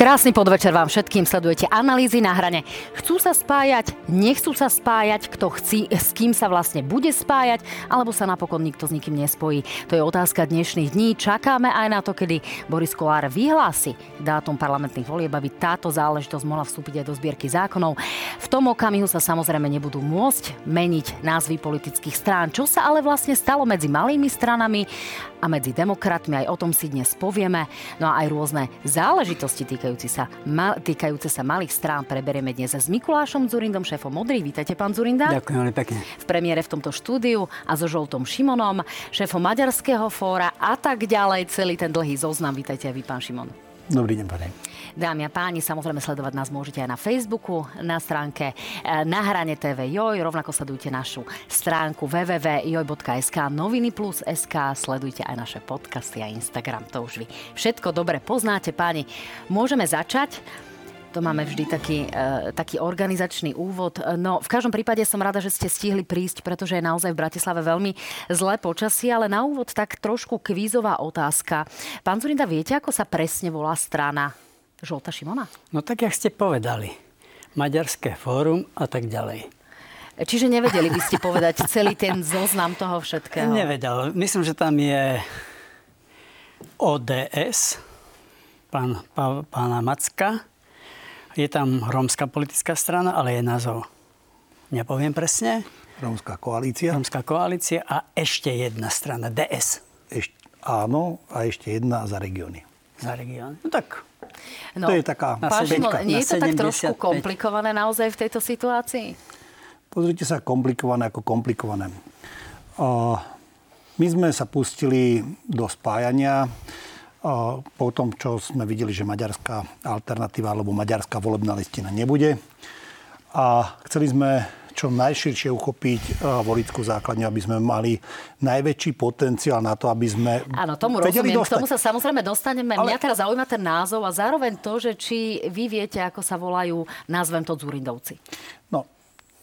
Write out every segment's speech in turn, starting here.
Krásny podvečer vám všetkým, sledujete analýzy na hrane. Chcú sa spájať, nechcú sa spájať, kto chci, s kým sa vlastne bude spájať, alebo sa napokon nikto s nikým nespojí. To je otázka dnešných dní. Čakáme aj na to, kedy Boris Kolár vyhlási dátum parlamentných volieb, aby táto záležitosť mohla vstúpiť aj do zbierky zákonov. V tom okamihu sa samozrejme nebudú môcť meniť názvy politických strán. Čo sa ale vlastne stalo medzi malými stranami a medzi demokratmi, aj o tom si dnes povieme. No a aj rôzne záležitosti týkajú týkajúce sa, ma, týkajúce sa malých strán preberieme dnes s Mikulášom Zurindom, šéfom Modrý. Vítajte, pán Zurinda. Ďakujem veľmi pekne. V premiére v tomto štúdiu a so Žoltom Šimonom, šéfom Maďarského fóra a tak ďalej. Celý ten dlhý zoznam. Vítajte aj vy, pán Šimon. Dobrý deň, pane. Dámy a páni, samozrejme sledovať nás môžete aj na Facebooku, na stránke eh, na hrane TV Joj, rovnako sledujte našu stránku www.joj.sk, noviny plus SK, sledujte aj naše podcasty a Instagram, to už vy všetko dobre poznáte, páni. Môžeme začať to máme vždy taký, e, taký organizačný úvod. No, v každom prípade som rada, že ste stihli prísť, pretože je naozaj v Bratislave veľmi zlé počasie, ale na úvod tak trošku kvízová otázka. Pán Zurinda, viete, ako sa presne volá strana Žolta Šimona? No tak, jak ste povedali. Maďarské fórum a tak ďalej. Čiže nevedeli by ste povedať celý ten zoznam toho všetkého? Nevedel. Myslím, že tam je ODS, pán, pán, pána Macka, je tam rómska politická strana, ale je názov. Nepoviem presne. Rómska koalícia. Rómska koalícia a ešte jedna strana, DS. Eš, áno, a ešte jedna za regióny. Za regióny. No tak No, to je taká pán Šimon, nie je to tak trošku komplikované naozaj v tejto situácii? Pozrite sa, komplikované ako komplikované. My sme sa pustili do spájania po tom, čo sme videli, že maďarská alternatíva alebo maďarská volebná listina nebude. A chceli sme čo najširšie uchopiť volickú základňu, aby sme mali najväčší potenciál na to, aby sme Áno, tomu rozumiem. Dostať. K tomu sa samozrejme dostaneme. Ale... Mňa teraz zaujíma ten názov a zároveň to, že či vy viete, ako sa volajú, názvem to Zurindovci. No,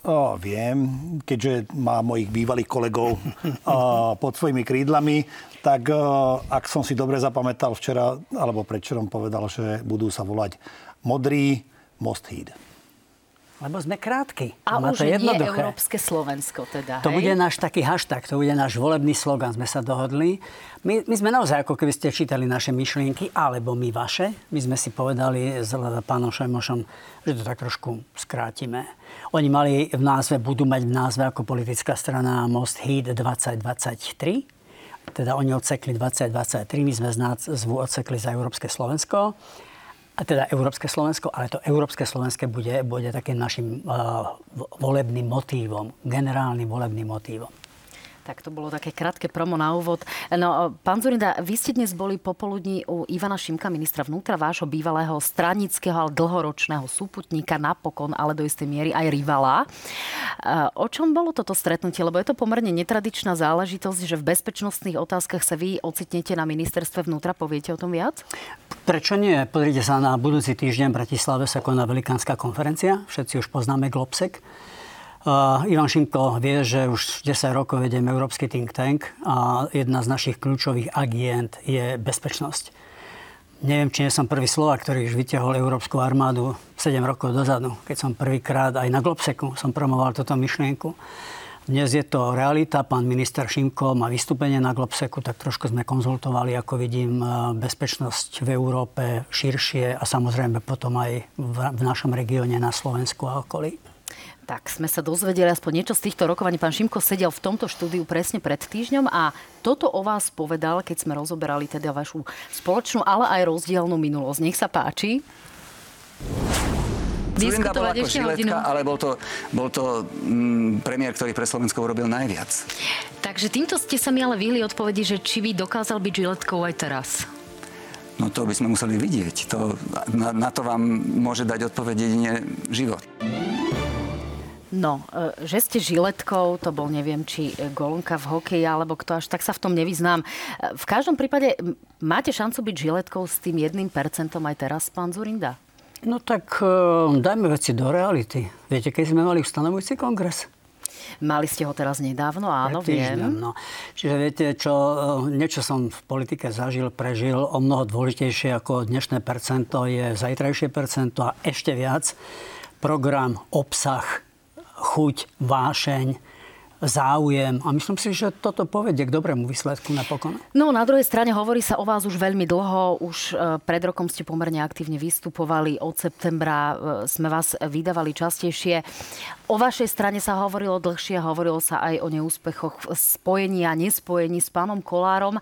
O, viem, keďže má mojich bývalých kolegov o, pod svojimi krídlami, tak o, ak som si dobre zapamätal včera, alebo predčerom povedal, že budú sa volať Modrý Most Heed. Lebo sme krátky. A Má už to nie Európske Slovensko teda, To hej? bude náš taký hashtag, to bude náš volebný slogan, sme sa dohodli. My, my sme naozaj, ako keby ste čítali naše myšlienky, alebo my vaše. My sme si povedali s pánom Šajmošom, že to tak trošku skrátime. Oni mali v názve, budú mať v názve ako politická strana Most Heat 2023. Teda oni odsekli 2023, my sme z názvu odsekli za Európske Slovensko a teda Európske Slovensko, ale to Európske Slovenské bude, bude takým našim uh, volebným motívom, generálnym volebným motívom. Tak to bolo také krátke promo na úvod. No, pán Zurinda, vy ste dnes boli popoludní u Ivana Šimka, ministra vnútra, vášho bývalého stranického, ale dlhoročného súputníka, napokon, ale do istej miery aj rivala. O čom bolo toto stretnutie? Lebo je to pomerne netradičná záležitosť, že v bezpečnostných otázkach sa vy ocitnete na ministerstve vnútra. Poviete o tom viac? Prečo nie? Pozrite sa, na budúci týždeň v Bratislave sa koná velikánska konferencia. Všetci už poznáme Globsek. Ivan Šimko vie, že už 10 rokov vediem Európsky think tank a jedna z našich kľúčových agent je bezpečnosť. Neviem, či nie som prvý slova, ktorý už vyťahol Európsku armádu 7 rokov dozadu, keď som prvýkrát aj na Globseku som promoval túto myšlienku. Dnes je to realita. Pán minister Šimko má vystúpenie na Globseku, tak trošku sme konzultovali, ako vidím, bezpečnosť v Európe širšie a samozrejme potom aj v našom regióne na Slovensku a okolí. Tak sme sa dozvedeli aspoň niečo z týchto rokovaní. Pán Šimko sedel v tomto štúdiu presne pred týždňom a toto o vás povedal, keď sme rozoberali teda vašu spoločnú, ale aj rozdielnú minulosť. Nech sa páči. Zurinda bol ako žiletka, ale bol to, bol to mm, premiér, ktorý pre Slovensko urobil najviac. Takže týmto ste sa mi ale vyhli odpovedi, že či by dokázal byť žiletkou aj teraz. No to by sme museli vidieť. To, na, na to vám môže dať odpoveď jedine život. No, e, že ste žiletkou, to bol neviem, či golunka v hokeji, alebo kto až tak sa v tom nevyznám. E, v každom prípade máte šancu byť žiletkou s tým jedným percentom aj teraz, pán Zurinda? No tak e, dajme veci do reality. Viete, keď sme mali ustanovujúci kongres? Mali ste ho teraz nedávno, áno, týždňom, viem. No. Čiže viete, čo, e, niečo som v politike zažil, prežil, o mnoho dôležitejšie ako dnešné percento je zajtrajšie percento a ešte viac program, obsah, chuť, vášeň, záujem a myslím si, že toto povedie k dobrému výsledku napokon. No na druhej strane hovorí sa o vás už veľmi dlho, už e, pred rokom ste pomerne aktívne vystupovali, od septembra e, sme vás vydávali častejšie. O vašej strane sa hovorilo dlhšie, hovorilo sa aj o neúspechoch spojení a nespojení s pánom Kolárom. E,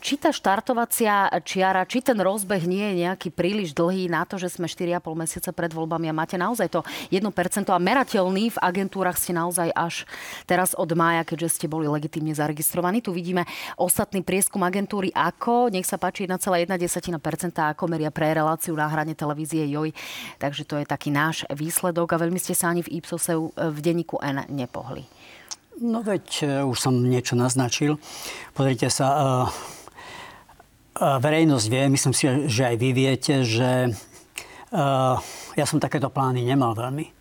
či tá štartovacia čiara, či ten rozbeh nie je nejaký príliš dlhý na to, že sme 4,5 mesiaca pred voľbami a máte naozaj to 1% a merateľný v agentúrach ste naozaj až teraz od mája, keďže ste boli legitimne zaregistrovaní. Tu vidíme ostatný prieskum agentúry AKO. Nech sa páči 1,1% ako meria pre reláciu na hrane televízie JOJ. Takže to je taký náš výsledok a veľmi ste sa ani v Ipsose v denníku N nepohli. No veď e, už som niečo naznačil. Pozrite sa, e, e, verejnosť vie, myslím si, že aj vy viete, že ja som takéto plány nemal veľmi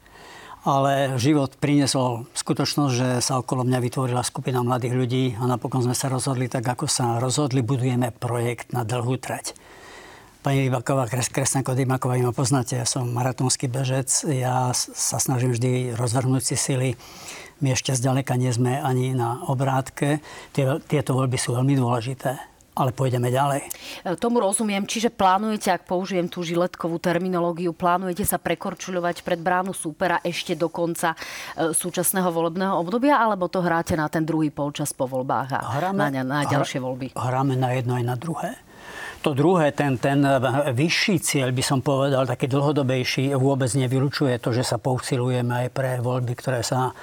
ale život priniesol skutočnosť, že sa okolo mňa vytvorila skupina mladých ľudí a napokon sme sa rozhodli tak, ako sa rozhodli, budujeme projekt na dlhú trať. Pani Rybaková, Kresnako Dymaková, ma poznáte, ja som maratónsky bežec, ja sa snažím vždy rozvrhnúť si sily. My ešte zďaleka nie sme ani na obrátke. Tieto voľby sú veľmi dôležité ale pôjdeme ďalej. E, tomu rozumiem. Čiže plánujete, ak použijem tú žiletkovú terminológiu, plánujete sa prekorčuľovať pred bránu súpera ešte do konca e, súčasného volebného obdobia, alebo to hráte na ten druhý polčas po voľbách a hráme, na, na ďalšie voľby? Hráme na jedno aj na druhé. To druhé, ten, ten vyšší cieľ, by som povedal, taký dlhodobejší, vôbec nevylučuje to, že sa pousilujeme aj pre voľby, ktoré sa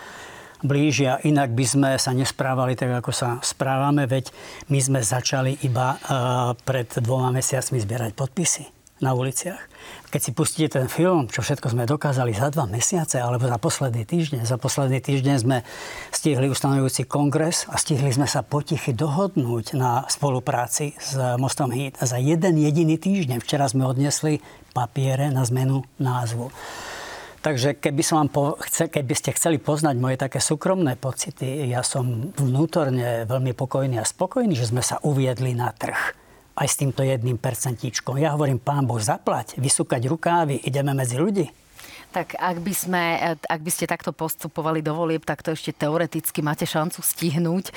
blížia. Inak by sme sa nesprávali tak, ako sa správame, veď my sme začali iba uh, pred dvoma mesiacmi zbierať podpisy na uliciach. Keď si pustíte ten film, čo všetko sme dokázali za dva mesiace alebo za posledný týždeň, za posledný týždeň sme stihli ustanovujúci kongres a stihli sme sa potichy dohodnúť na spolupráci s Mostom Hit. Za jeden jediný týždeň včera sme odnesli papiere na zmenu názvu. Takže keby, som vám po, chce, keby ste chceli poznať moje také súkromné pocity, ja som vnútorne veľmi pokojný a spokojný, že sme sa uviedli na trh aj s týmto jedným percentíčkom. Ja hovorím, pán Boh, zaplať, vysúkať rukávy, ideme medzi ľudí. Tak ak by, sme, ak by ste takto postupovali do volieb, tak to ešte teoreticky máte šancu stihnúť e,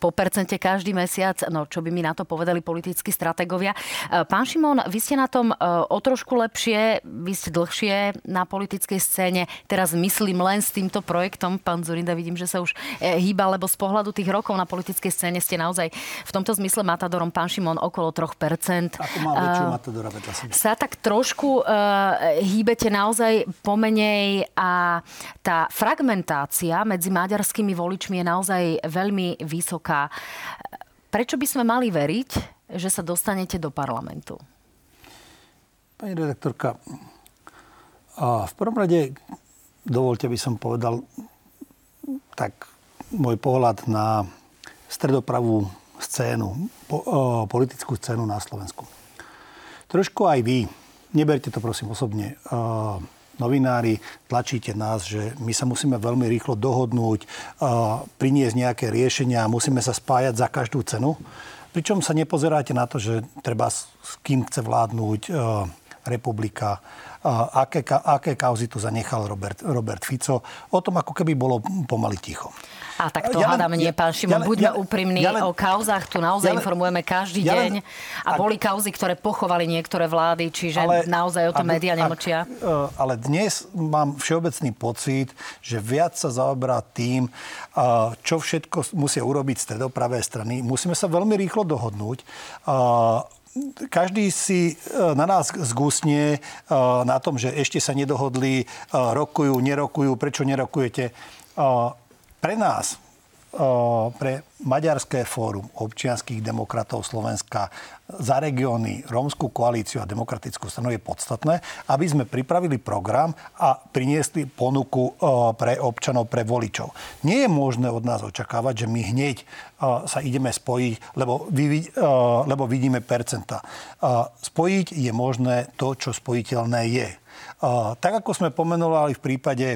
po percente každý mesiac. No, čo by mi na to povedali politickí strategovia. E, pán Šimon, vy ste na tom e, o trošku lepšie, vy ste dlhšie na politickej scéne. Teraz myslím len s týmto projektom. Pán Zurinda, vidím, že sa už hýba, lebo z pohľadu tých rokov na politickej scéne ste naozaj v tomto zmysle Matadorom, pán Šimon, okolo 3%. Ako má väčšiu Matadora vedľa Sa tak trošku uh, hýbete naozaj po pomenej a tá fragmentácia medzi maďarskými voličmi je naozaj veľmi vysoká. Prečo by sme mali veriť, že sa dostanete do parlamentu? Pani redaktorka, a v prvom rade dovolte by som povedal tak môj pohľad na stredopravú scénu, po, o, politickú scénu na Slovensku. Trošku aj vy, neberte to prosím osobne, o, novinári, tlačíte nás, že my sa musíme veľmi rýchlo dohodnúť, priniesť nejaké riešenia, musíme sa spájať za každú cenu. Pričom sa nepozeráte na to, že treba s kým chce vládnuť republika, aké, aké kauzy tu zanechal Robert, Robert Fico. O tom ako keby bolo pomaly ticho. A tak to ja hádam nie, pán Šimon. Ja, Buďme ja, úprimní, ja len, o kauzách tu naozaj ja informujeme každý ja deň. A boli kauzy, ktoré pochovali niektoré vlády, čiže ale, naozaj o tom médiá nemočia. E, ale dnes mám všeobecný pocit, že viac sa zaoberá tým, čo všetko musia urobiť stredopravé strany. Musíme sa veľmi rýchlo dohodnúť každý si e, na nás zgúsne e, na tom, že ešte sa nedohodli, rokujú, nerokujú, prečo nerokujete. Pre nás, pre Maďarské fórum občianských demokratov Slovenska za regióny, Rómskú koalíciu a demokratickú stranu je podstatné, aby sme pripravili program a priniesli ponuku pre občanov, pre voličov. Nie je možné od nás očakávať, že my hneď sa ideme spojiť, lebo, vy, lebo vidíme percenta. Spojiť je možné to, čo spojiteľné je. Tak ako sme pomenovali v prípade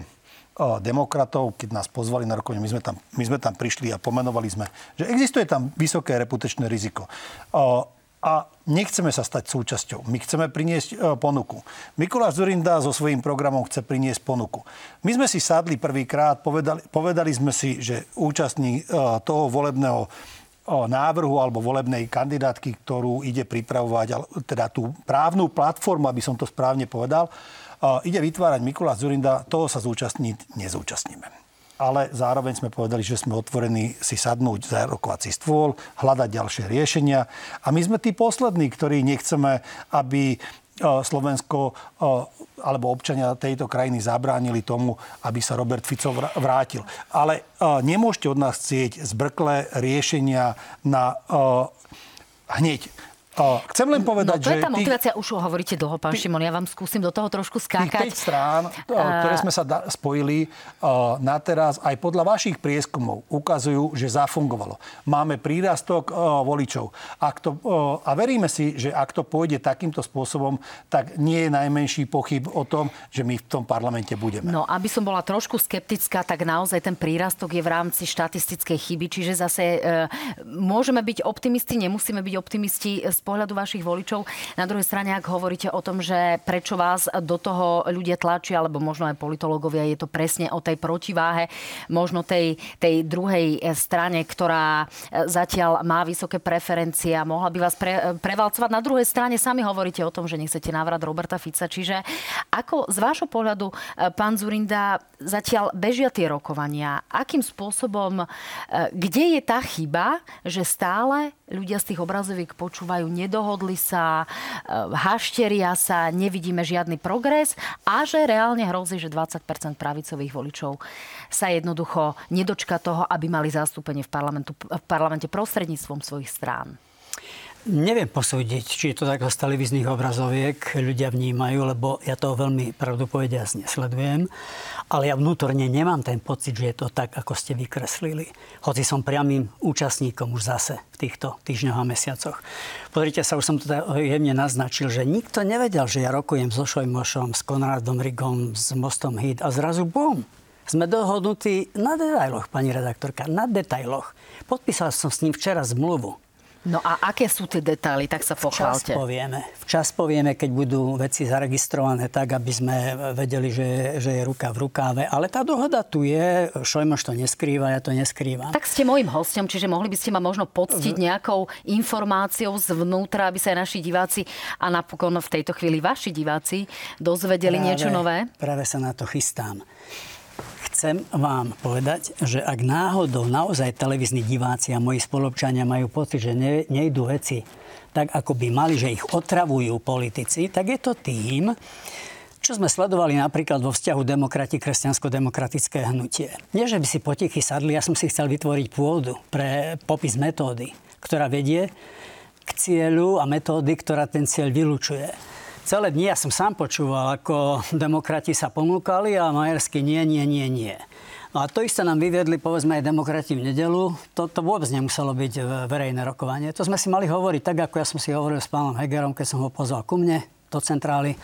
demokratov, keď nás pozvali na rokovanie, my sme, tam, my sme tam prišli a pomenovali sme, že existuje tam vysoké reputačné riziko. A nechceme sa stať súčasťou. My chceme priniesť ponuku. Mikuláš Zurinda so svojím programom chce priniesť ponuku. My sme si sadli prvýkrát, povedali, povedali sme si, že účastník toho volebného návrhu alebo volebnej kandidátky, ktorú ide pripravovať, teda tú právnu platformu, aby som to správne povedal, ide vytvárať Mikuláš Zurinda, toho sa zúčastniť nezúčastníme. Ale zároveň sme povedali, že sme otvorení si sadnúť za rokovací stôl, hľadať ďalšie riešenia. A my sme tí poslední, ktorí nechceme, aby Slovensko alebo občania tejto krajiny zabránili tomu, aby sa Robert Fico vrátil. Ale nemôžete od nás chcieť zbrklé riešenia na hneď Chcem len povedať, no, to je tá motivácia, tých... už hovoríte dlho, pán tých... Šimon, ja vám skúsim do toho trošku skákať. Tých 5 strán, ktoré sme sa da- spojili na teraz, aj podľa vašich prieskumov ukazujú, že zafungovalo. Máme prírastok voličov. Ak to, a veríme si, že ak to pôjde takýmto spôsobom, tak nie je najmenší pochyb o tom, že my v tom parlamente budeme. No, aby som bola trošku skeptická, tak naozaj ten prírastok je v rámci štatistickej chyby, čiže zase e, môžeme byť optimisti, nemusíme byť optimisti pohľadu vašich voličov. Na druhej strane, ak hovoríte o tom, že prečo vás do toho ľudia tlačia, alebo možno aj politológovia, je to presne o tej protiváhe, možno tej, tej druhej strane, ktorá zatiaľ má vysoké preferencie a mohla by vás pre, prevalcovať. Na druhej strane sami hovoríte o tom, že nechcete návrat Roberta Fica. Čiže ako z vášho pohľadu, pán Zurinda, zatiaľ bežia tie rokovania? Akým spôsobom, kde je tá chyba, že stále ľudia z tých obrazoviek počúvajú nedohodli sa, eh, hašteria sa, nevidíme žiadny progres a že reálne hrozí, že 20% pravicových voličov sa jednoducho nedočka toho, aby mali zastúpenie v, parlamentu, v parlamente prostredníctvom svojich strán. Neviem posúdiť, či je to tak z televíznych obrazoviek ľudia vnímajú, lebo ja to veľmi pravdu nesledujem. Ale ja vnútorne nemám ten pocit, že je to tak, ako ste vykreslili. Hoci som priamým účastníkom už zase v týchto týždňoch a mesiacoch. Pozrite sa, už som to jemne naznačil, že nikto nevedel, že ja rokujem so Šojmošom, s Konradom Rigom, s Mostom Hit a zrazu bum, sme dohodnutí na detailoch, pani redaktorka, na detailoch. Podpísal som s ním včera zmluvu. No a aké sú tie detaily, tak sa pochválte. Včas povieme. Včas povieme, keď budú veci zaregistrované tak, aby sme vedeli, že, že je ruka v rukáve. Ale tá dohoda tu je, Šojmoš to neskrýva, ja to neskrývam. Tak ste môjim hostom, čiže mohli by ste ma možno poctiť nejakou informáciou zvnútra, aby sa aj naši diváci a napokon v tejto chvíli vaši diváci dozvedeli práve, niečo nové? Práve sa na to chystám chcem vám povedať, že ak náhodou naozaj televízni diváci a moji spolupčania majú pocit, že ne, nejdú veci tak, ako by mali, že ich otravujú politici, tak je to tým, čo sme sledovali napríklad vo vzťahu demokrati kresťansko-demokratické hnutie. Nie, že by si potichy sadli, ja som si chcel vytvoriť pôdu pre popis metódy, ktorá vedie k cieľu a metódy, ktorá ten cieľ vylučuje celé dni ja som sám počúval, ako demokrati sa ponúkali a Majersky nie, nie, nie, nie. No a to isté nám vyviedli, povedzme, aj demokrati v nedelu. To, to vôbec nemuselo byť e, verejné rokovanie. To sme si mali hovoriť tak, ako ja som si hovoril s pánom Hegerom, keď som ho pozval ku mne do centrály.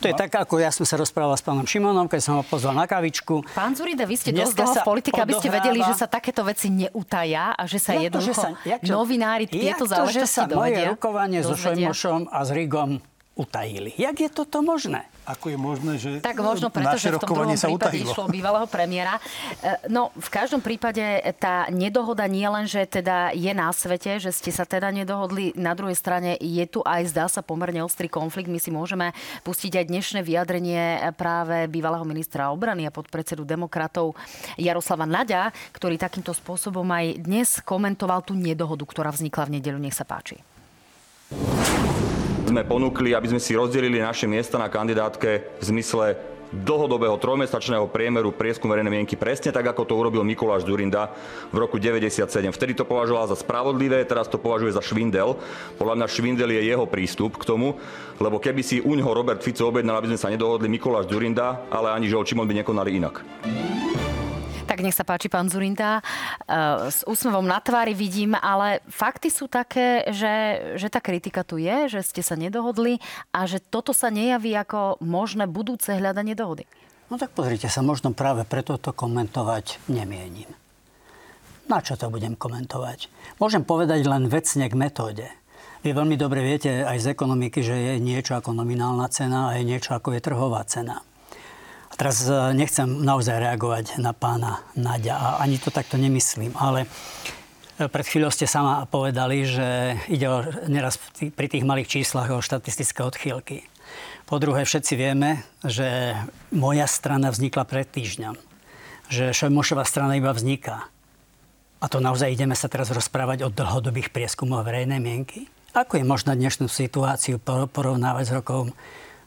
To je no. tak, ako ja som sa rozprával s pánom Šimonom, keď som ho pozval na kavičku. Pán Zurida, vy ste dosť dlho v politike, aby ste vedeli, že sa takéto veci neutaja a že sa jak jednoducho to, že sa, novinári tieto záležitosti dovedia. sa moje rokovanie so Šojmošom a s Rigom utajili. Jak je toto možné? Ako je možné, že tak možno preto, že v tom druhom sa prípade utajilo. išlo bývalého premiéra. E, no, v každom prípade tá nedohoda nie len, že teda je na svete, že ste sa teda nedohodli. Na druhej strane je tu aj, zdá sa, pomerne ostrý konflikt. My si môžeme pustiť aj dnešné vyjadrenie práve bývalého ministra obrany a podpredsedu demokratov Jaroslava Naďa, ktorý takýmto spôsobom aj dnes komentoval tú nedohodu, ktorá vznikla v nedelu. Nech sa páči sme ponúkli, aby sme si rozdelili naše miesta na kandidátke v zmysle dlhodobého trojmesačného priemeru prieskum verejnej mienky presne tak, ako to urobil Mikuláš Zurinda v roku 97. Vtedy to považoval za spravodlivé, teraz to považuje za švindel. Podľa mňa švindel je jeho prístup k tomu, lebo keby si uňho Robert Fico objednal, aby sme sa nedohodli Mikuláš Zurinda, ale ani Žol Čimon by nekonali inak. Tak nech sa páči, pán Zurinda. E, s úsmevom na tvári vidím, ale fakty sú také, že, že tá kritika tu je, že ste sa nedohodli a že toto sa nejaví ako možné budúce hľadanie dohody. No tak pozrite sa, možno práve preto to komentovať nemienim. Na čo to budem komentovať? Môžem povedať len vecne k metóde. Vy veľmi dobre viete aj z ekonomiky, že je niečo ako nominálna cena a je niečo ako je trhová cena. Teraz e, nechcem naozaj reagovať na pána Nadia a ani to takto nemyslím, ale e, pred chvíľou ste sama povedali, že ide o, neraz pri tých malých číslach o štatistické odchýlky. Po druhé, všetci vieme, že moja strana vznikla pred týždňom. Že Šojmošová strana iba vzniká. A to naozaj ideme sa teraz rozprávať o dlhodobých prieskumoch verejnej mienky? Ako je možné dnešnú situáciu porovnávať s rokom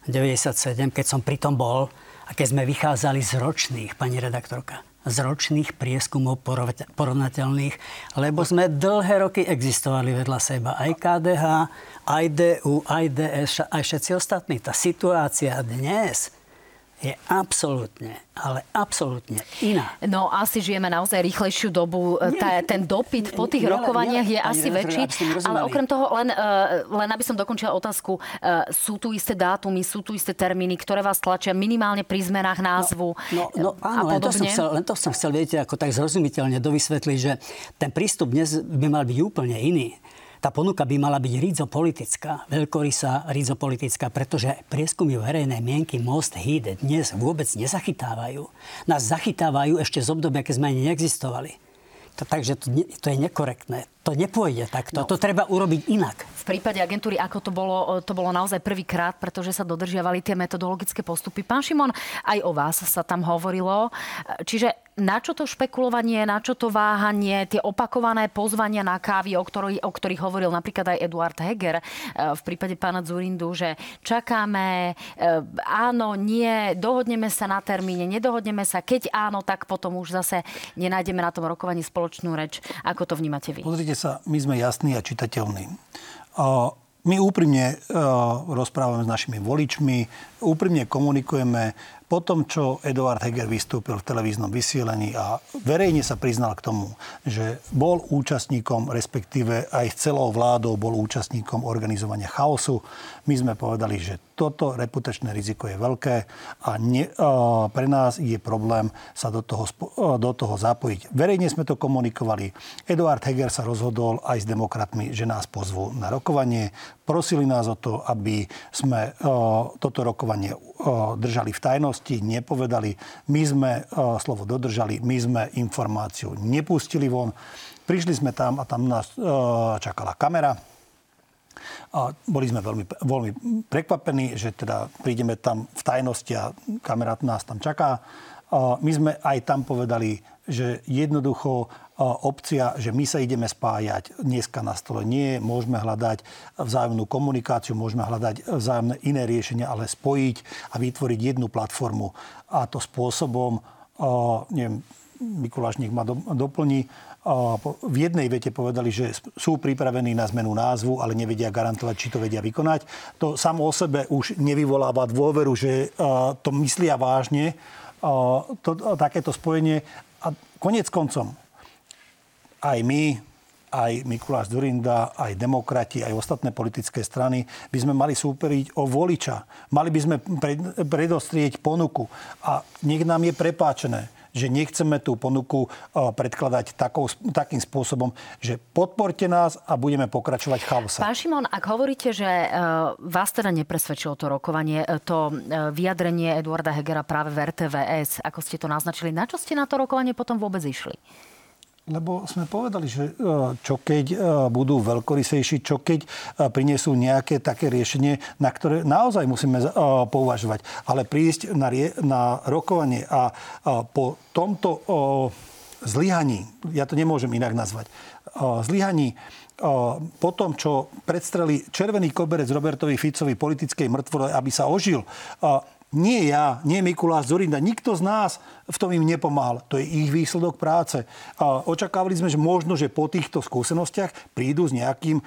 97, keď som pritom bol a keď sme vychádzali z ročných, pani redaktorka, z ročných prieskumov porovnateľných, lebo sme dlhé roky existovali vedľa seba. Aj KDH, aj DU, aj DS, aj všetci ostatní. Tá situácia dnes je absolútne, ale absolútne iná. No asi žijeme naozaj rýchlejšiu dobu. Nie, Tá, ten dopyt po tých nie, rokovaniach nie, je asi väčší. Ale okrem toho, len, uh, len aby som dokončila otázku, uh, sú tu isté dátumy, sú tu isté termíny, ktoré vás tlačia minimálne pri zmenách názvu No, no, no áno, len to, som chcel, len to som chcel, viete, ako tak zrozumiteľne dovysvetliť, že ten prístup dnes by mal byť úplne iný. Tá ponuka by mala byť rizopolitická, veľkorysá rizopolitická, pretože prieskumy verejnej mienky Most Hit dnes vôbec nezachytávajú. Nás zachytávajú ešte z obdobia, keď sme ani neexistovali. To, takže to, to je nekorektné. To nepôjde takto. No. To treba urobiť inak. V prípade agentúry, ako to bolo, to bolo naozaj prvýkrát, pretože sa dodržiavali tie metodologické postupy. Pán Šimon, aj o vás sa tam hovorilo. Čiže na čo to špekulovanie, na čo to váhanie, tie opakované pozvania na kávy, o, ktorý, o ktorých hovoril napríklad aj Eduard Heger e, v prípade pána Zurindu, že čakáme, e, áno, nie, dohodneme sa na termíne, nedohodneme sa, keď áno, tak potom už zase nenájdeme na tom rokovaní spoločnú reč. Ako to vnímate vy? Pozrite sa, my sme jasní a čitateľní. My úprimne rozprávame s našimi voličmi, úprimne komunikujeme po tom, čo Eduard Heger vystúpil v televíznom vysielení a verejne sa priznal k tomu, že bol účastníkom, respektíve aj celou vládou bol účastníkom organizovania chaosu, my sme povedali, že toto reputačné riziko je veľké a ne, a pre nás je problém sa do toho, do toho zapojiť. Verejne sme to komunikovali. Eduard Heger sa rozhodol aj s demokratmi, že nás pozvú na rokovanie. Prosili nás o to, aby sme toto rokovanie držali v tajnosti, nepovedali. My sme slovo dodržali, my sme informáciu nepustili von. Prišli sme tam a tam nás čakala kamera a boli sme veľmi, veľmi prekvapení, že teda prídeme tam v tajnosti a kamera nás tam čaká. My sme aj tam povedali, že jednoducho opcia, že my sa ideme spájať, dneska na stole nie. Môžeme hľadať vzájomnú komunikáciu, môžeme hľadať vzájomné iné riešenia, ale spojiť a vytvoriť jednu platformu. A to spôsobom, neviem, Mikuláš nech ma doplní, v jednej vete povedali, že sú pripravení na zmenu názvu, ale nevedia garantovať, či to vedia vykonať. To samo o sebe už nevyvoláva dôveru, že to myslia vážne, to, takéto spojenie. Konec koncom, aj my, aj Mikuláš Durinda, aj demokrati, aj ostatné politické strany by sme mali súperiť o voliča. Mali by sme predostrieť ponuku. A nech nám je prepáčené že nechceme tú ponuku e, predkladať takou, takým spôsobom, že podporte nás a budeme pokračovať v chaose. Pán Šimon, ak hovoríte, že e, vás teda nepresvedčilo to rokovanie, e, to vyjadrenie Eduarda Hegera práve v RTVS, ako ste to naznačili, na čo ste na to rokovanie potom vôbec išli? Lebo sme povedali, že e, čo keď e, budú veľkorysejší, čo keď e, prinesú nejaké také riešenie, na ktoré naozaj musíme pouvažovať. Ale prísť na, rie- na rokovanie a po tomto zlyhaní, ja to nemôžem inak nazvať, zlyhaní po tom, čo predstreli červený koberec Robertovi Ficovi politickej mŕtvole, aby sa ožil, nie ja, nie Mikuláš Zorinda, nikto z nás v tom im nepomáhal. To je ich výsledok práce. Očakávali sme, že možno, že po týchto skúsenostiach prídu s nejakým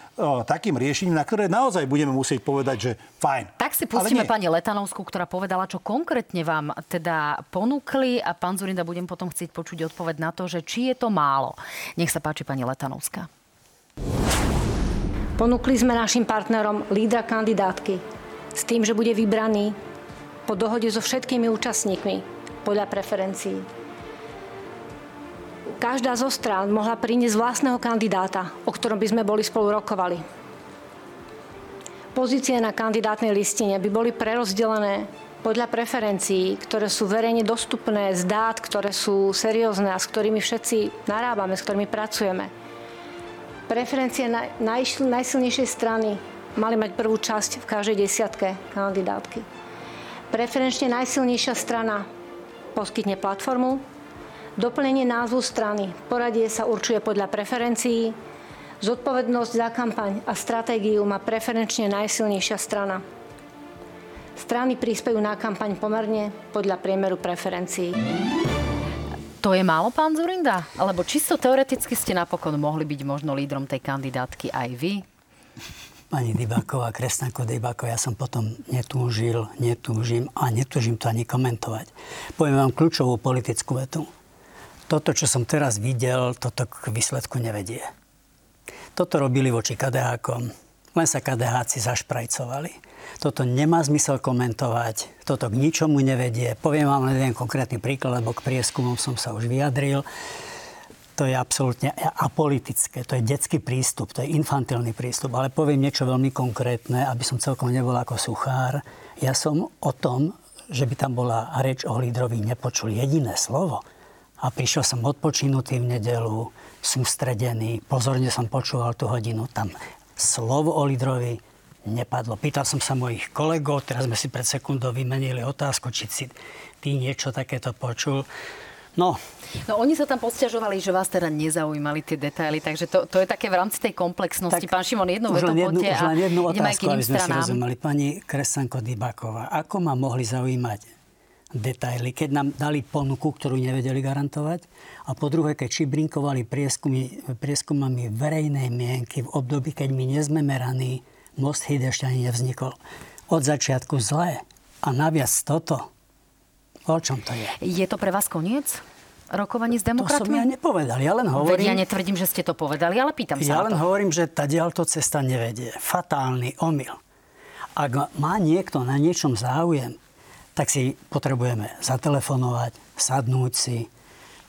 takým riešením, na ktoré naozaj budeme musieť povedať, že fajn. Tak si pustíme pani Letanovskú, ktorá povedala, čo konkrétne vám teda ponúkli a pán Zorinda budem potom chcieť počuť odpoveď na to, že či je to málo. Nech sa páči pani Letanovská. Ponúkli sme našim partnerom lídra kandidátky s tým, že bude vybraný po dohode so všetkými účastníkmi podľa preferencií. Každá zo strán mohla priniesť vlastného kandidáta, o ktorom by sme boli spolu rokovali. Pozície na kandidátnej listine by boli prerozdelené podľa preferencií, ktoré sú verejne dostupné z dát, ktoré sú seriózne a s ktorými všetci narábame, s ktorými pracujeme. Preferencie naj, najsilnejšej strany mali mať prvú časť v každej desiatke kandidátky. Preferenčne najsilnejšia strana poskytne platformu, doplnenie názvu strany. Poradie sa určuje podľa preferencií, Zodpovednosť za kampaň a stratégiu má preferenčne najsilnejšia strana. Strany príspejú na kampaň pomerne podľa priemeru preferencií. To je málo, pán Zurinda? Alebo čisto teoreticky ste napokon mohli byť možno lídrom tej kandidátky aj vy? Pani Dybáková, Kresnako Dybáková, ja som potom netúžil, netúžim a netúžim to ani komentovať. Poviem vám kľúčovú politickú vetu. Toto, čo som teraz videl, toto k výsledku nevedie. Toto robili voči KDH-kom. Len sa KDH-ci zašprajcovali. Toto nemá zmysel komentovať, toto k ničomu nevedie. Poviem vám len jeden konkrétny príklad, lebo k prieskumom som sa už vyjadril. To je absolútne apolitické, to je detský prístup, to je infantilný prístup. Ale poviem niečo veľmi konkrétne, aby som celkom nebol ako suchár. Ja som o tom, že by tam bola reč o lídrovi, nepočul jediné slovo. A prišiel som odpočinutý v nedelu, sústredený, pozorne som počúval tú hodinu. Tam slovo o lídrovi nepadlo. Pýtal som sa mojich kolegov, teraz sme si pred sekundou vymenili otázku, či si ty niečo takéto počul. No. No oni sa tam posťažovali, že vás teda nezaujímali tie detaily, takže to, to je také v rámci tej komplexnosti. Tak, Pán Šimon, jednu vetu jednu, poďte a len jednu otázku, aby sme si rozumeli. Pani Kresanko Dybaková, ako ma mohli zaujímať detaily, keď nám dali ponuku, ktorú nevedeli garantovať? A po druhé, keď šibrinkovali prieskumami verejnej mienky v období, keď my nie sme meraní Most Hit ešte ani nevznikol. Od začiatku zlé. A naviac toto. O čom to je? Je to pre vás koniec? rokovaní s demokratmi? To som ja nepovedal. Ja len hovorím... Veď ja netvrdím, že ste to povedali, ale pýtam sa Ja len to. hovorím, že tá dialto cesta nevedie. Fatálny omyl. Ak má niekto na niečom záujem, tak si potrebujeme zatelefonovať, sadnúť si,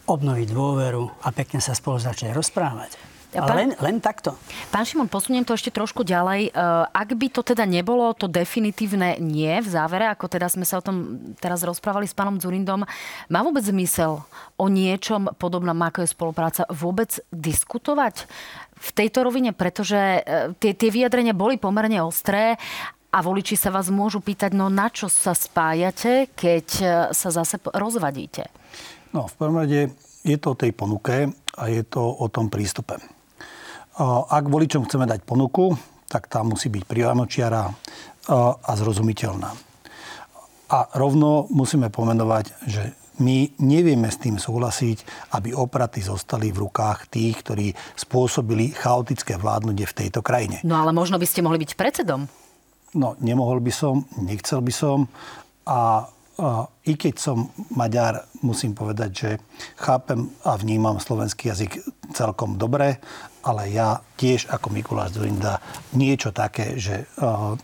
obnoviť dôveru a pekne sa spolu začať rozprávať. Pán, len, len takto. Pán Šimon, posuniem to ešte trošku ďalej. E, ak by to teda nebolo to definitívne nie v závere, ako teda sme sa o tom teraz rozprávali s pánom Zurindom, má vôbec zmysel o niečom podobnom, ako je spolupráca, vôbec diskutovať v tejto rovine, pretože e, tie, tie vyjadrenia boli pomerne ostré a voliči sa vás môžu pýtať, no na čo sa spájate, keď e, sa zase rozvadíte? No, v prvom rade je to o tej ponuke a je to o tom prístupe. Ak voličom chceme dať ponuku, tak tá musí byť priamočiara a zrozumiteľná. A rovno musíme pomenovať, že my nevieme s tým súhlasiť, aby opraty zostali v rukách tých, ktorí spôsobili chaotické vládnutie v tejto krajine. No ale možno by ste mohli byť predsedom. No, nemohol by som, nechcel by som. A i keď som Maďar, musím povedať, že chápem a vnímam slovenský jazyk celkom dobre, ale ja tiež ako Mikuláš Zurinda niečo také, že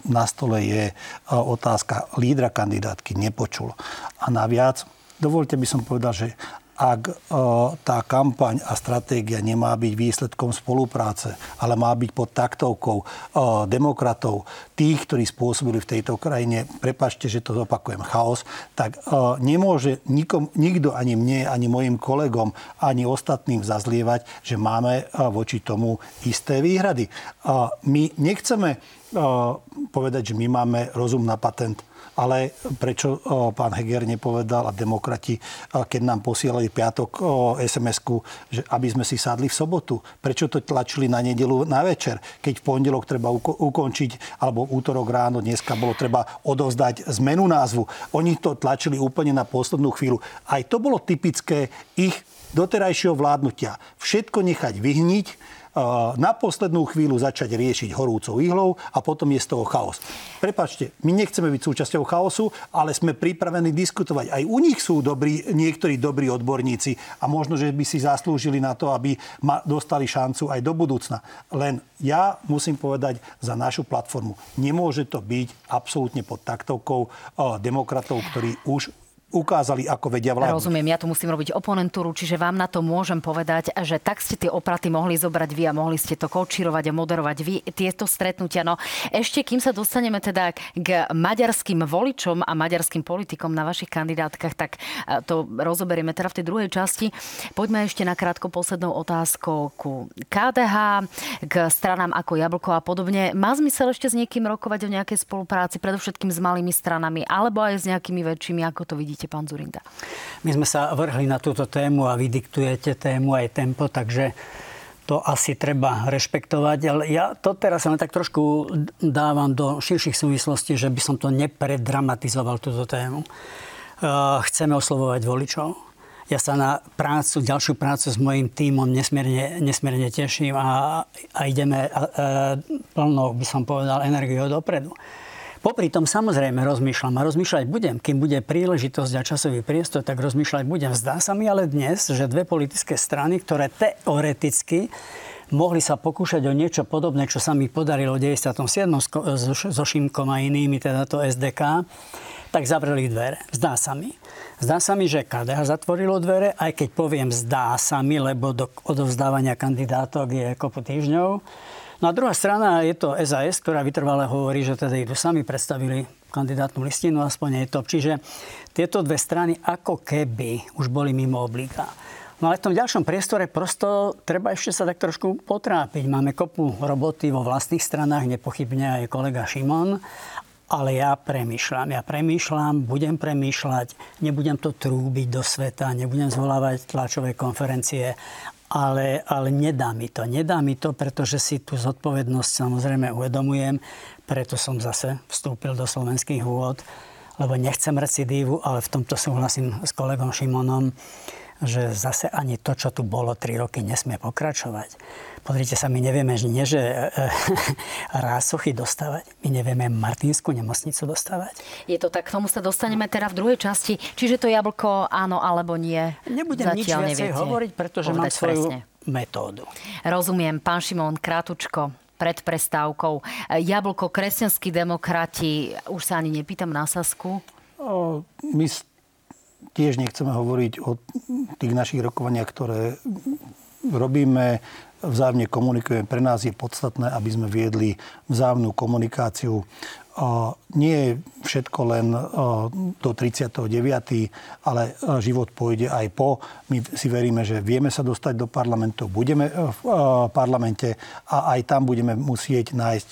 na stole je otázka lídra kandidátky, nepočul. A naviac, dovolte by som povedal, že ak e, tá kampaň a stratégia nemá byť výsledkom spolupráce, ale má byť pod taktovkou e, demokratov, tých, ktorí spôsobili v tejto krajine, prepačte, že to zopakujem, chaos, tak e, nemôže nikom, nikto, ani mne, ani mojim kolegom, ani ostatným zazlievať, že máme voči tomu isté výhrady. My nechceme povedať, že my máme rozum na patent ale prečo pán Heger nepovedal a demokrati, keď nám posielali piatok SMS-ku, že aby sme si sadli v sobotu, prečo to tlačili na nedelu na večer, keď v pondelok treba ukončiť, alebo útorok ráno dneska bolo treba odovzdať zmenu názvu. Oni to tlačili úplne na poslednú chvíľu. Aj to bolo typické ich doterajšieho vládnutia. Všetko nechať vyhniť, na poslednú chvíľu začať riešiť horúcou ihlou a potom je z toho chaos. Prepačte, my nechceme byť súčasťou chaosu, ale sme pripravení diskutovať. Aj u nich sú dobrí, niektorí dobrí odborníci a možno, že by si zaslúžili na to, aby dostali šancu aj do budúcna. Len ja musím povedať za našu platformu, nemôže to byť absolútne pod taktovkou demokratov, ktorí už ukázali, ako vedia vládnuť. Rozumiem, ja tu musím robiť oponentúru, čiže vám na to môžem povedať, že tak ste tie opraty mohli zobrať vy a mohli ste to kočírovať a moderovať vy tieto stretnutia. No ešte, kým sa dostaneme teda k maďarským voličom a maďarským politikom na vašich kandidátkach, tak e, to rozoberieme teda v tej druhej časti. Poďme ešte na krátko poslednou otázkou ku KDH, k stranám ako Jablko a podobne. Má zmysel ešte s niekým rokovať o nejakej spolupráci, predovšetkým s malými stranami, alebo aj s nejakými väčšími, ako to vidíte? Vidíte, pán Zurinda? My sme sa vrhli na túto tému a vy diktujete tému aj tempo, takže to asi treba rešpektovať, ale ja to teraz len tak trošku dávam do širších súvislostí, že by som to nepredramatizoval túto tému. Chceme oslovovať voličov. Ja sa na prácu, ďalšiu prácu s mojím tímom nesmierne, nesmierne teším a, a ideme a, a, plnou, by som povedal, energiou dopredu. Popri tom samozrejme rozmýšľam a rozmýšľať budem. Kým bude príležitosť a časový priestor, tak rozmýšľať budem. Zdá sa mi ale dnes, že dve politické strany, ktoré teoreticky mohli sa pokúšať o niečo podobné, čo sa mi podarilo v 97. so Šimkom a inými, teda to SDK, tak zavreli dvere. Zdá sa mi. Zdá sa mi, že KDH zatvorilo dvere, aj keď poviem zdá sa mi, lebo do odovzdávania kandidátok je kopu týždňov. No a druhá strana je to SAS, ktorá vytrvale hovorí, že teda idú sami predstavili kandidátnu listinu, aspoň je to. Čiže tieto dve strany ako keby už boli mimo oblíka. No ale v tom ďalšom priestore prosto treba ešte sa tak trošku potrápiť. Máme kopu roboty vo vlastných stranách, nepochybne aj kolega Šimon. Ale ja premýšľam, ja premýšľam, budem premýšľať, nebudem to trúbiť do sveta, nebudem zvolávať tlačové konferencie, ale, ale nedá mi to. Nedá mi to, pretože si tú zodpovednosť samozrejme uvedomujem, preto som zase vstúpil do slovenských úvod, lebo nechcem recidívu, ale v tomto súhlasím s kolegom Šimonom, že zase ani to, čo tu bolo 3 roky, nesmie pokračovať. Pozrite sa, my nevieme, že nie, že e, e, rásochy dostávať. My nevieme Martinskú nemocnicu dostávať. Je to tak, k tomu sa dostaneme teda v druhej časti. Čiže to jablko áno alebo nie? Nebudem Zatiaľ nič viacej hovoriť, pretože mám svoju presne. metódu. Rozumiem. Pán Šimón, krátučko pred prestávkou. Jablko, kresťanskí demokrati, už sa ani nepýtam na Sasku. O, my tiež nechceme hovoriť o tých našich rokovaniach, ktoré robíme, vzájomne komunikujeme. Pre nás je podstatné, aby sme viedli vzájomnú komunikáciu. Nie je všetko len do 39., ale život pôjde aj po. My si veríme, že vieme sa dostať do parlamentu, budeme v parlamente a aj tam budeme musieť nájsť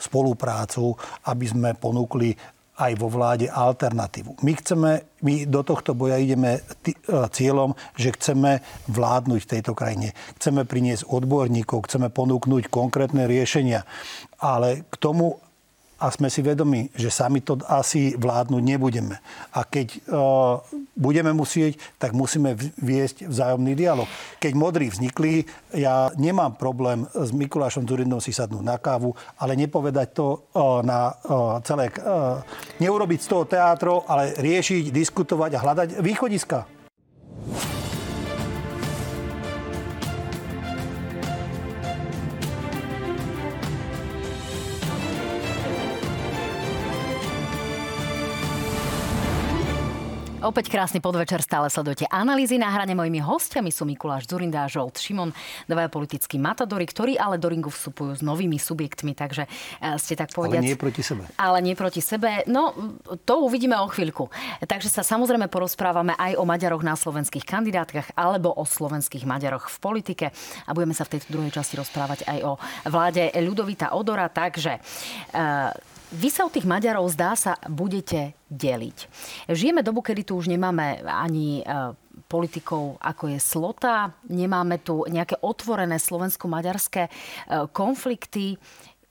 spoluprácu, aby sme ponúkli aj vo vláde alternatívu. My chceme, my do tohto boja ideme t- e, cieľom, že chceme vládnuť v tejto krajine. Chceme priniesť odborníkov, chceme ponúknuť konkrétne riešenia. Ale k tomu, a sme si vedomi, že sami to asi vládnuť nebudeme. A keď uh, budeme musieť, tak musíme viesť vzájomný dialog. Keď modrí vznikli, ja nemám problém s Mikulášom Zurindom si sadnúť na kávu, ale nepovedať to uh, na uh, celé... Uh, neurobiť z toho teátro, ale riešiť, diskutovať a hľadať východiska. Opäť krásny podvečer, stále sledujete analýzy na hrane. Mojimi hostiami sú Mikuláš Zurinda a Žolt Šimon, dvaja politickí matadori, ktorí ale do ringu vstupujú s novými subjektmi, takže e, ste tak povediať... Ale nie proti sebe. Ale nie proti sebe. No, to uvidíme o chvíľku. Takže sa samozrejme porozprávame aj o Maďaroch na slovenských kandidátkach alebo o slovenských Maďaroch v politike a budeme sa v tejto druhej časti rozprávať aj o vláde Ľudovita Odora. Takže e, vy sa od tých Maďarov, zdá sa, budete deliť. Žijeme dobu, kedy tu už nemáme ani e, politikov, ako je Slota, nemáme tu nejaké otvorené slovensko-maďarské e, konflikty.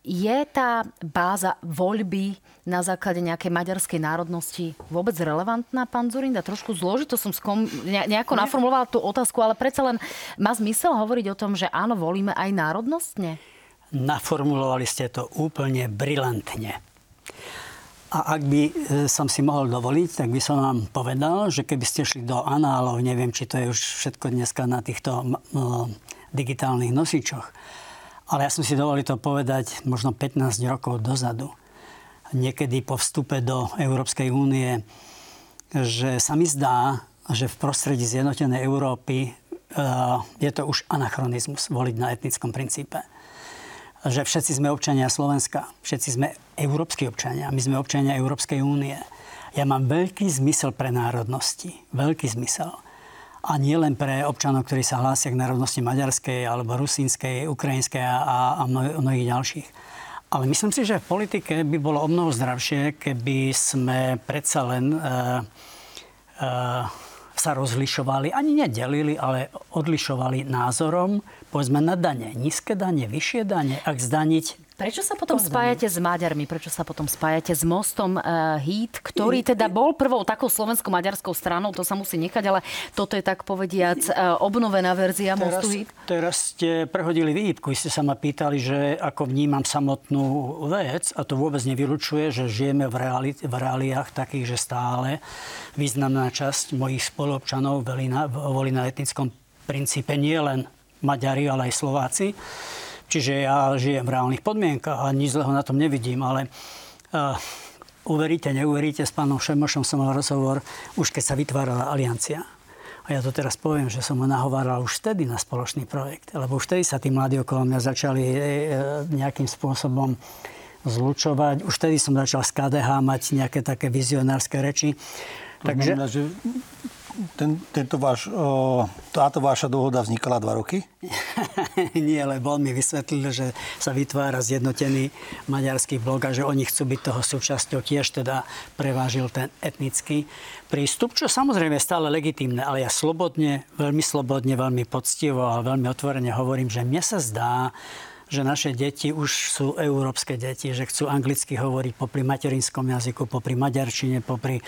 Je tá báza voľby na základe nejakej maďarskej národnosti vôbec relevantná, pán Zurinda? Trošku zložito som skom, nejako naformulovala tú otázku, ale predsa len má zmysel hovoriť o tom, že áno, volíme aj národnostne? Naformulovali ste to úplne brilantne. A ak by e, som si mohol dovoliť, tak by som vám povedal, že keby ste šli do análov, neviem, či to je už všetko dneska na týchto digitálnych nosičoch, ale ja som si dovolil to povedať možno 15 rokov dozadu. Niekedy po vstupe do Európskej únie že sa mi zdá, že v prostredí zjednotenej Európy je to už anachronizmus voliť na etnickom princípe že všetci sme občania Slovenska, všetci sme európsky občania, my sme občania Európskej únie. Ja mám veľký zmysel pre národnosti, veľký zmysel. A nie len pre občanov, ktorí sa hlásia k národnosti maďarskej, alebo rusínskej, ukrajinskej a, a mnohých ďalších. Ale myslím si, že v politike by bolo o mnoho zdravšie, keby sme predsa len uh, uh, sa rozlišovali, ani nedelili, ale odlišovali názorom, povedzme na dane. Nízke dane, vyššie dane, ak zdaniť Prečo sa potom spájate s Maďarmi? Prečo sa potom spájate s mostom uh, ktorý teda bol prvou takou slovensko-maďarskou stranou, to sa musí nechať, ale toto je tak povediac uh, obnovená verzia teraz, mostu Hit? Teraz ste prehodili výhybku. Ste sa ma pýtali, že ako vnímam samotnú vec a to vôbec nevylučuje, že žijeme v, reali- v reáliách takých, že stále významná časť mojich spoluobčanov na, volí na etnickom princípe nie len Maďari, ale aj Slováci. Čiže ja žijem v reálnych podmienkach a nič zlého na tom nevidím, ale uh, uveríte, neuveríte, s pánom Šemošom som mal rozhovor, už keď sa vytvárala aliancia. A ja to teraz poviem, že som ho nahováral už vtedy na spoločný projekt. Lebo už vtedy sa tí mladí okolo mňa začali e, nejakým spôsobom zlučovať. Už vtedy som začal z KDH mať nejaké také vizionárske reči. Takže... Znamená, že ten, tento váš, táto váša dohoda vznikala dva roky? Nie, lebo on mi vysvetlil, že sa vytvára zjednotený maďarský blok a že oni chcú byť toho súčasťou. Tiež teda prevážil ten etnický prístup, čo samozrejme je stále legitímne, ale ja slobodne, veľmi slobodne, veľmi poctivo a veľmi otvorene hovorím, že mne sa zdá, že naše deti už sú európske deti, že chcú anglicky hovoriť popri materinskom jazyku, popri maďarčine, popri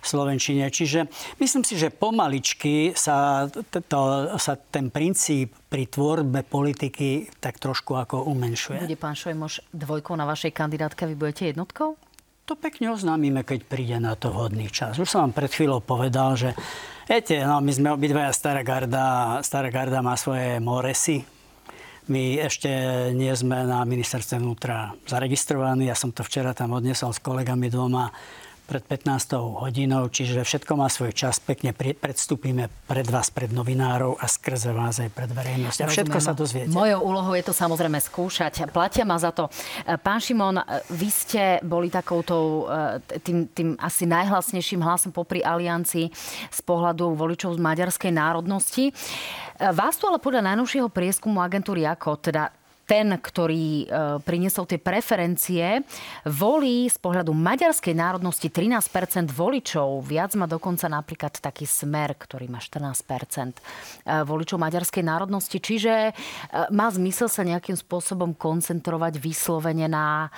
slovenčine. Čiže myslím si, že pomaličky sa, to, sa ten princíp pri tvorbe politiky tak trošku ako umenšuje. Bude pán Šojmoš dvojkou na vašej kandidátke, vy budete jednotkou? To pekne oznámime, keď príde na to vhodný čas. Už som vám pred chvíľou povedal, že viete, no, my sme obidvaja stará garda, stará garda má svoje moresy, my ešte nie sme na ministerstve vnútra zaregistrovaní. Ja som to včera tam odnesol s kolegami dvoma pred 15 hodinou, čiže všetko má svoj čas. Pekne predstúpime pred vás, pred novinárov a skrze vás aj pred verejnosť. A všetko sa dozviete. Mojou úlohou je to samozrejme skúšať. Platia ma za to. Pán Šimon, vy ste boli takouto tým, tým asi najhlasnejším hlasom popri aliancii z pohľadu voličov z maďarskej národnosti. Vás tu ale podľa najnovšieho prieskumu agentúry ako, teda ten, ktorý e, priniesol tie preferencie, volí z pohľadu maďarskej národnosti 13% voličov. Viac má dokonca napríklad taký smer, ktorý má 14 e, voličov maďarskej národnosti. Čiže e, má zmysel sa nejakým spôsobom koncentrovať vyslovene na,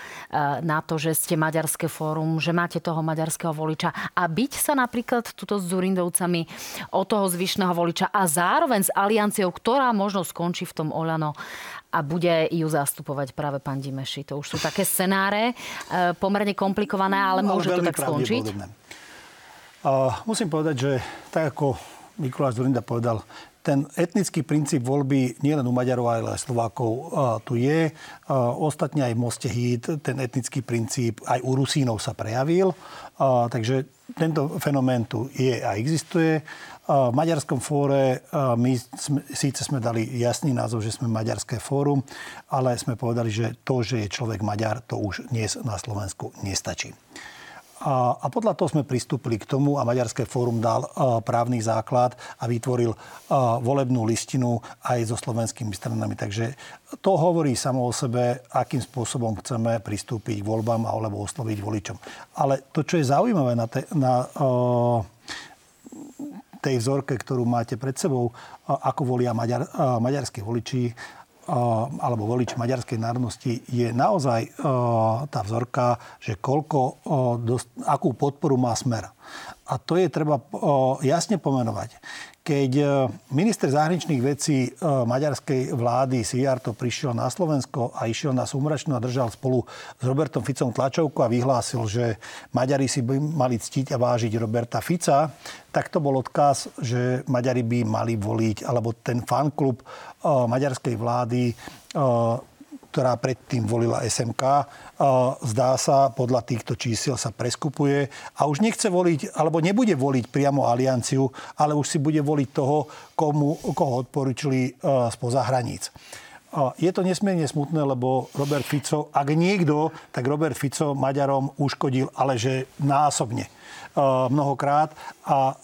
na to, že ste maďarské fórum, že máte toho maďarského voliča a byť sa napríklad tuto s Zurindovcami o toho zvyšného voliča a zároveň s alianciou, ktorá možno skončí v tom Oľano a bude ju zastupovať práve pán Dimeši. To už sú také scenáre, e, pomerne komplikované, ale no, môže to tak skončiť. Uh, musím povedať, že tak ako Mikuláš Zurinda povedal, ten etnický princíp voľby nielen u Maďarov, ale aj Slovákov uh, tu je. Uh, ostatne aj v Moste Híd ten etnický princíp aj u Rusínov sa prejavil. Takže tento fenomén tu je a existuje. V Maďarskom fóre my sme, síce sme dali jasný názov, že sme Maďarské fórum, ale sme povedali, že to, že je človek Maďar, to už dnes na Slovensku nestačí. A, a podľa toho sme pristúpili k tomu a Maďarské fórum dal a, právny základ a vytvoril a, volebnú listinu aj so slovenskými stranami. Takže to hovorí samo o sebe, akým spôsobom chceme pristúpiť k voľbám alebo osloviť voličom. Ale to, čo je zaujímavé na, te, na tej vzorke, ktorú máte pred sebou, ako volia maďar, maďarskí voliči alebo volič maďarskej národnosti, je naozaj tá vzorka, že koľko, akú podporu má smer. A to je treba jasne pomenovať. Keď e, minister zahraničných vecí e, maďarskej vlády Sijarto prišiel na Slovensko a išiel na Sumračnú a držal spolu s Robertom Ficom tlačovku a vyhlásil, že Maďari si by mali ctiť a vážiť Roberta Fica, tak to bol odkaz, že Maďari by mali voliť, alebo ten fanklub e, maďarskej vlády ktorá predtým volila SMK, zdá sa, podľa týchto čísiel sa preskupuje a už nechce voliť, alebo nebude voliť priamo alianciu, ale už si bude voliť toho, komu, koho odporúčili spoza hraníc. Je to nesmierne smutné, lebo Robert Fico, ak niekto, tak Robert Fico Maďarom uškodil, ale že násobne mnohokrát. A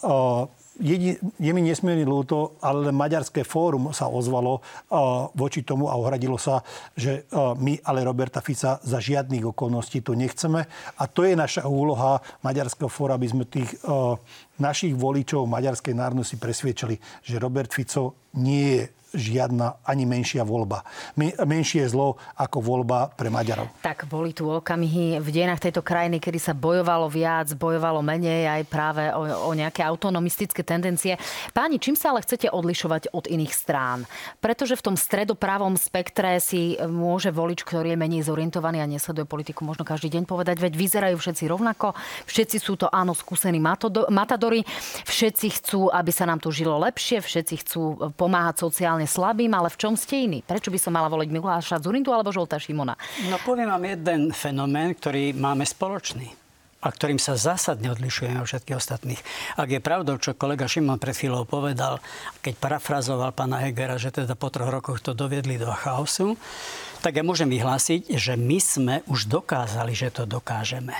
je, je mi nesmierne ľúto, ale Maďarské fórum sa ozvalo uh, voči tomu a ohradilo sa, že uh, my ale Roberta Fica za žiadnych okolností to nechceme. A to je naša úloha Maďarského fóra, aby sme tých uh, našich voličov maďarskej národnosti presviečali, že Robert Fico nie je žiadna ani menšia voľba. Menšie zlo ako voľba pre Maďarov. Tak boli tu okamihy v dejinách tejto krajiny, kedy sa bojovalo viac, bojovalo menej aj práve o, o nejaké autonomistické tendencie. Páni, čím sa ale chcete odlišovať od iných strán? Pretože v tom stredopravom spektre si môže volič, ktorý je menej zorientovaný a nesleduje politiku, možno každý deň povedať, veď vyzerajú všetci rovnako, všetci sú to áno skúsení matadory, všetci chcú, aby sa nám tu žilo lepšie, všetci chcú pomáhať sociálne sociálne slabým, ale v čom ste iní? Prečo by som mala voliť Mikuláša Zurindu alebo Žolta Šimona? No poviem vám jeden fenomén, ktorý máme spoločný a ktorým sa zásadne odlišujeme od všetkých ostatných. Ak je pravdou, čo kolega Šimon pred chvíľou povedal, keď parafrazoval pána Hegera, že teda po troch rokoch to doviedli do chaosu, tak ja môžem vyhlásiť, že my sme už dokázali, že to dokážeme.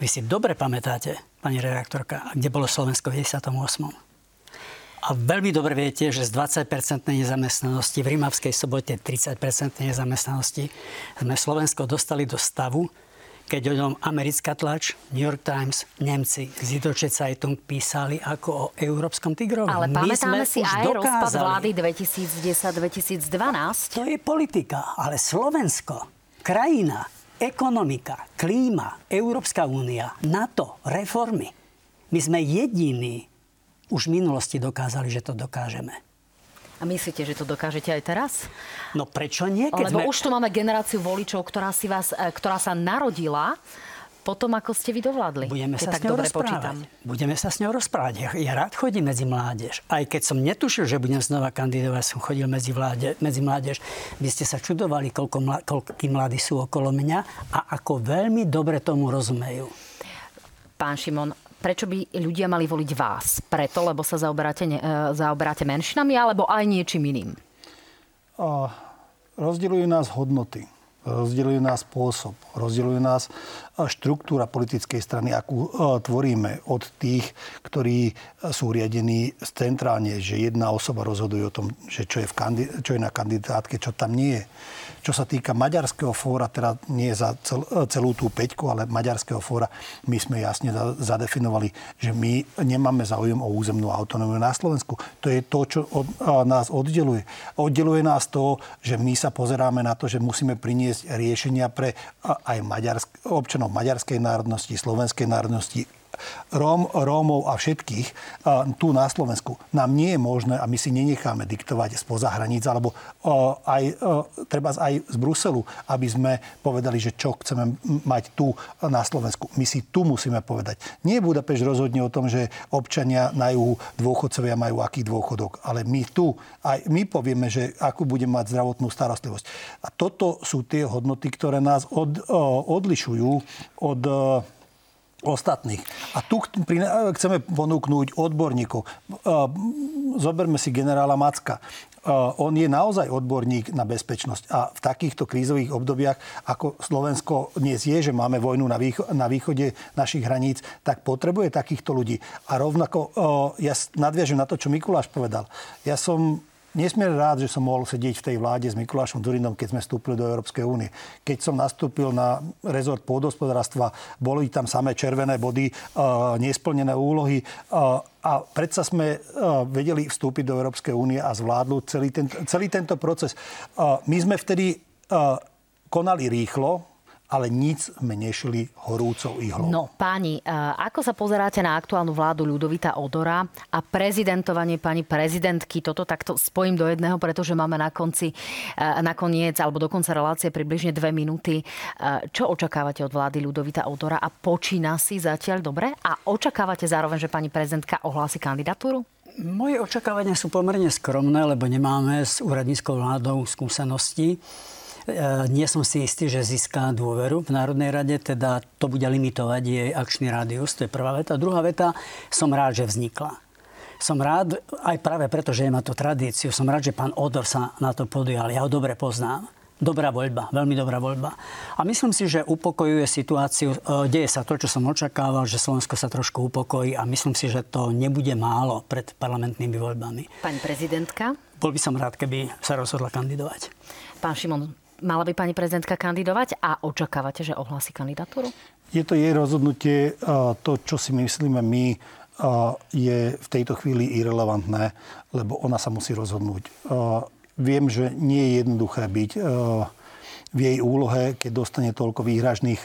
Vy si dobre pamätáte, pani redaktorka, kde bolo Slovensko v 98. A veľmi dobre viete, že z 20-percentnej nezamestnanosti v Rimavskej sobote 30-percentnej nezamestnanosti sme Slovensko dostali do stavu, keď o ňom americká tlač, New York Times, Nemci, Zidoče Zeitung písali ako o európskom tigrovi. Ale pamätáme si aj dokázali. rozpad vlády 2010-2012. To je politika, ale Slovensko, krajina, ekonomika, klíma, Európska únia, NATO, reformy. My sme jediní už v minulosti dokázali, že to dokážeme. A myslíte, že to dokážete aj teraz? No prečo nie? Keď Lebo sme... už tu máme generáciu voličov, ktorá, si vás, e, ktorá sa narodila potom, ako ste vy dovládli. Budeme sa tak s ňou dobre rozprávať. Počítam. Budeme sa s ňou rozprávať. Ja, ja rád chodím medzi mládež. Aj keď som netušil, že budem znova kandidovať, som chodil medzi, vláde, medzi mládež. Vy ste sa čudovali, koľko mla, koľkí mladí sú okolo mňa a ako veľmi dobre tomu rozumejú. Pán Šimon, prečo by ľudia mali voliť vás? Preto, lebo sa zaoberáte, ne, e, zaoberáte menšinami, alebo aj niečím iným? Uh, rozdeľujú nás hodnoty rozdeľuje nás spôsob, rozdeľuje nás štruktúra politickej strany, akú tvoríme od tých, ktorí sú riadení centrálne, že jedna osoba rozhoduje o tom, že čo je, v kandid- čo je na kandidátke, čo tam nie je. Čo sa týka Maďarského fóra, teda nie za cel, celú tú peťku, ale Maďarského fóra, my sme jasne zadefinovali, že my nemáme záujem o územnú autonómiu na Slovensku. To je to, čo od, nás oddeluje. Oddeluje nás to, že my sa pozeráme na to, že musíme priniesť riešenia pre aj maďarsk, občanov maďarskej národnosti, slovenskej národnosti, Róm, Rómov a všetkých tu na Slovensku nám nie je možné a my si nenecháme diktovať spoza hraníc alebo aj, treba aj z Bruselu, aby sme povedali, že čo chceme mať tu na Slovensku. My si tu musíme povedať. Nie Budapeš rozhodne o tom, že občania na juhu dôchodcovia majú aký dôchodok, ale my tu, aj my povieme, že akú budeme mať zdravotnú starostlivosť. A toto sú tie hodnoty, ktoré nás od, odlišujú od ostatných. A tu chceme ponúknuť odborníkov. Zoberme si generála Macka. On je naozaj odborník na bezpečnosť a v takýchto krízových obdobiach, ako Slovensko dnes je, že máme vojnu na, výcho- na východe našich hraníc, tak potrebuje takýchto ľudí. A rovnako, ja nadviažem na to, čo Mikuláš povedal. Ja som nesmierne rád, že som mohol sedieť v tej vláde s Mikulášom Zurinom, keď sme vstúpili do Európskej únie. Keď som nastúpil na rezort pôdospodárstva, boli tam samé červené body, uh, nesplnené úlohy. Uh, a predsa sme uh, vedeli vstúpiť do Európskej únie a zvládnuť celý, ten, celý tento proces. Uh, my sme vtedy uh, konali rýchlo, ale nic sme nešili horúcou ihlou. No, páni, e, ako sa pozeráte na aktuálnu vládu Ľudovita Odora a prezidentovanie pani prezidentky? Toto takto spojím do jedného, pretože máme na konci, e, nakoniec, alebo do konca relácie približne dve minúty. E, čo očakávate od vlády Ľudovita Odora a počína si zatiaľ dobre? A očakávate zároveň, že pani prezidentka ohlási kandidatúru? Moje očakávania sú pomerne skromné, lebo nemáme s úradníckou vládou skúsenosti. Nie som si istý, že získa dôveru v Národnej rade, teda to bude limitovať jej akčný rádius, to je prvá veta. Druhá veta, som rád, že vznikla. Som rád, aj práve preto, že má to tradíciu, som rád, že pán Odor sa na to podujal. Ja ho dobre poznám. Dobrá voľba, veľmi dobrá voľba. A myslím si, že upokojuje situáciu. E, deje sa to, čo som očakával, že Slovensko sa trošku upokojí a myslím si, že to nebude málo pred parlamentnými voľbami. Pani prezidentka? Bol by som rád, keby sa rozhodla kandidovať. Pán Šimon, mala by pani prezidentka kandidovať a očakávate, že ohlási kandidatúru? Je to jej rozhodnutie. To, čo si myslíme my, je v tejto chvíli irrelevantné, lebo ona sa musí rozhodnúť. Viem, že nie je jednoduché byť v jej úlohe, keď dostane toľko výhražných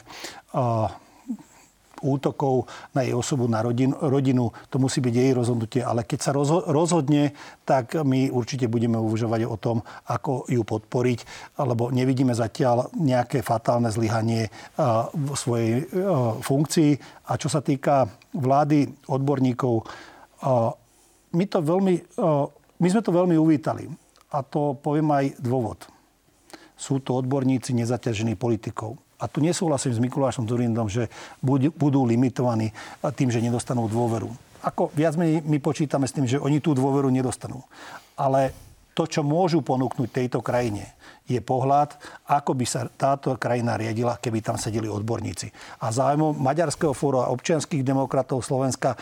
útokov na jej osobu, na rodinu, rodinu. To musí byť jej rozhodnutie. Ale keď sa rozhodne, tak my určite budeme uvažovať o tom, ako ju podporiť, lebo nevidíme zatiaľ nejaké fatálne zlyhanie v svojej funkcii. A čo sa týka vlády odborníkov, my, to veľmi, my sme to veľmi uvítali a to poviem aj dôvod. Sú to odborníci nezaťažení politikou. A tu nesúhlasím s Mikulášom Zurindom, že budú limitovaní tým, že nedostanú dôveru. Ako viac my, my počítame s tým, že oni tú dôveru nedostanú. Ale to, čo môžu ponúknuť tejto krajine, je pohľad, ako by sa táto krajina riadila, keby tam sedeli odborníci. A zájmom Maďarského fóra občianských demokratov Slovenska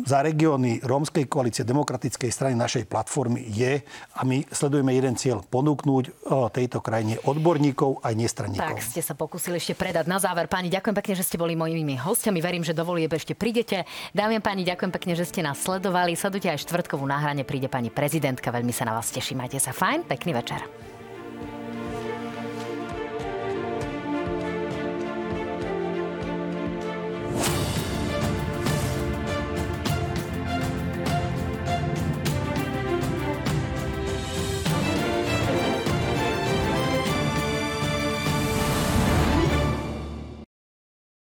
za regióny Rómskej koalície demokratickej strany našej platformy je a my sledujeme jeden cieľ ponúknuť tejto krajine odborníkov aj nestranníkov. Tak ste sa pokúsili ešte predať. Na záver, pani, ďakujem pekne, že ste boli mojimi hostiami. Verím, že dovolí ešte prídete. Dámy a páni, ďakujem pekne, že ste nás sledovali. Sledujte aj štvrtkovú náhrane, príde pani prezidentka. Veľmi sa na vás teším. Majte sa fajn, pekný večer.